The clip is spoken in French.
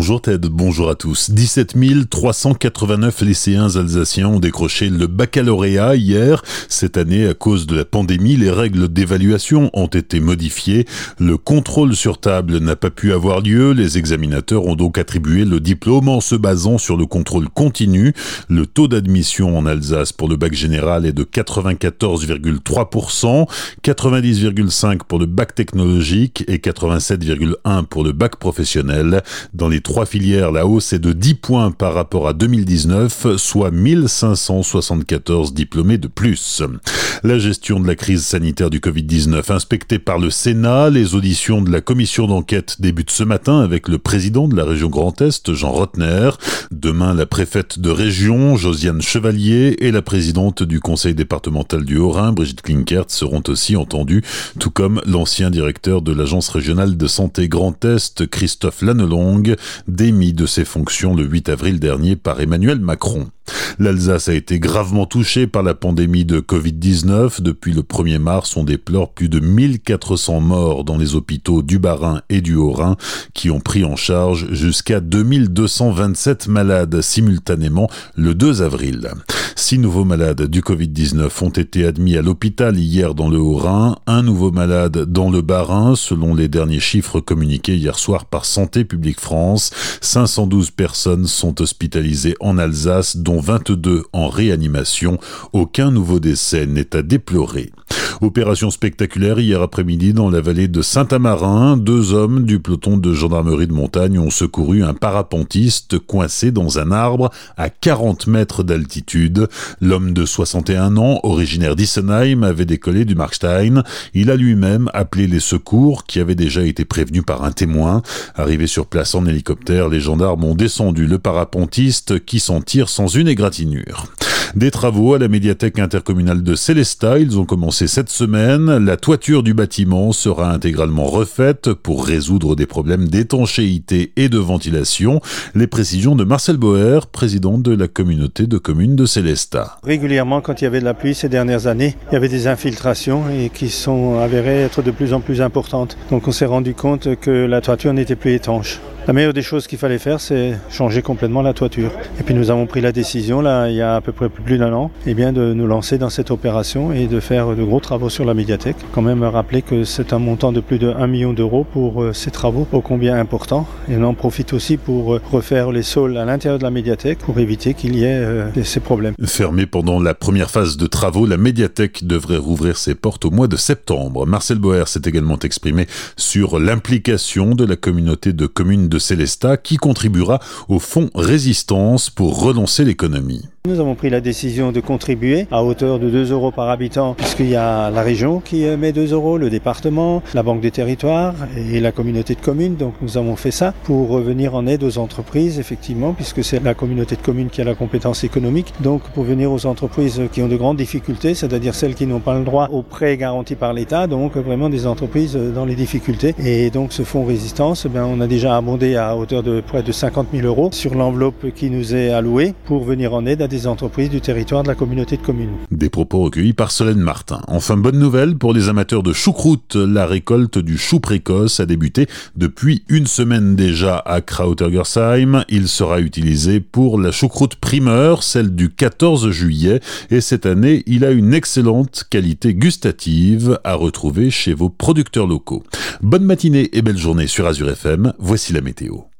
Bonjour Ted, bonjour à tous. 17 389 lycéens alsaciens ont décroché le baccalauréat hier. Cette année, à cause de la pandémie, les règles d'évaluation ont été modifiées. Le contrôle sur table n'a pas pu avoir lieu. Les examinateurs ont donc attribué le diplôme en se basant sur le contrôle continu. Le taux d'admission en Alsace pour le bac général est de 94,3%, 90,5% pour le bac technologique et 87,1% pour le bac professionnel. Dans les trois filières, la hausse est de 10 points par rapport à 2019, soit 1574 diplômés de plus. La gestion de la crise sanitaire du Covid-19 inspectée par le Sénat, les auditions de la commission d'enquête débutent ce matin avec le président de la région Grand Est, Jean Rotner. Demain, la préfète de région, Josiane Chevalier, et la présidente du conseil départemental du Haut-Rhin, Brigitte Klinkert, seront aussi entendues, tout comme l'ancien directeur de l'agence régionale de santé Grand Est, Christophe Lannelong, démis de ses fonctions le 8 avril dernier par Emmanuel Macron. L'Alsace a été gravement touchée par la pandémie de Covid-19. Depuis le 1er mars, on déplore plus de 1400 morts dans les hôpitaux du Bas-Rhin et du Haut-Rhin qui ont pris en charge jusqu'à 2227 malades simultanément le 2 avril. Six nouveaux malades du Covid-19 ont été admis à l'hôpital hier dans le Haut-Rhin, un nouveau malade dans le Bas-Rhin, selon les derniers chiffres communiqués hier soir par Santé publique France. 512 personnes sont hospitalisées en Alsace, dont 22 en réanimation. Aucun nouveau décès n'est à déplorer. Opération spectaculaire hier après-midi dans la vallée de Saint-Amarin. Deux hommes du peloton de gendarmerie de montagne ont secouru un parapentiste coincé dans un arbre à 40 mètres d'altitude. L'homme de 61 ans, originaire d'Issenheim, avait décollé du Markstein. Il a lui-même appelé les secours qui avaient déjà été prévenus par un témoin. Arrivé sur place en hélicoptère, les gendarmes ont descendu le parapentiste qui s'en tire sans une égratignure. Des travaux à la médiathèque intercommunale de Célestat, ils ont commencé cette semaine. La toiture du bâtiment sera intégralement refaite pour résoudre des problèmes d'étanchéité et de ventilation. Les précisions de Marcel Boer, président de la communauté de communes de Célestat. Régulièrement, quand il y avait de la pluie ces dernières années, il y avait des infiltrations et qui sont avérées être de plus en plus importantes. Donc on s'est rendu compte que la toiture n'était plus étanche. La meilleure des choses qu'il fallait faire, c'est changer complètement la toiture. Et puis nous avons pris la décision, là, il y a à peu près plus d'un an, eh bien, de nous lancer dans cette opération et de faire de gros travaux sur la médiathèque. Quand même rappeler que c'est un montant de plus de 1 million d'euros pour euh, ces travaux, ô combien importants. Et on en profite aussi pour euh, refaire les sols à l'intérieur de la médiathèque pour éviter qu'il y ait euh, ces problèmes. Fermée pendant la première phase de travaux, la médiathèque devrait rouvrir ses portes au mois de septembre. Marcel Boer s'est également exprimé sur l'implication de la communauté de communes de Célestat qui contribuera au fonds résistance pour relancer l'économie. Nous avons pris la décision de contribuer à hauteur de 2 euros par habitant, puisqu'il y a la région qui met 2 euros, le département, la Banque des territoires et la communauté de communes. Donc nous avons fait ça pour revenir en aide aux entreprises, effectivement, puisque c'est la communauté de communes qui a la compétence économique. Donc pour venir aux entreprises qui ont de grandes difficultés, c'est-à-dire celles qui n'ont pas le droit aux prêts garantis par l'État, donc vraiment des entreprises dans les difficultés. Et donc ce fonds résistance, eh on a déjà abondé à hauteur de près de 50 000 euros sur l'enveloppe qui nous est allouée pour venir en aide à des entreprises du territoire de la communauté de communes. Des propos recueillis par Solène Martin. Enfin, bonne nouvelle pour les amateurs de choucroute. La récolte du chou précoce a débuté depuis une semaine déjà à Krautergersheim. Il sera utilisé pour la choucroute primeur, celle du 14 juillet. Et cette année, il a une excellente qualité gustative à retrouver chez vos producteurs locaux. Bonne matinée et belle journée sur Azure FM. Voici la météo.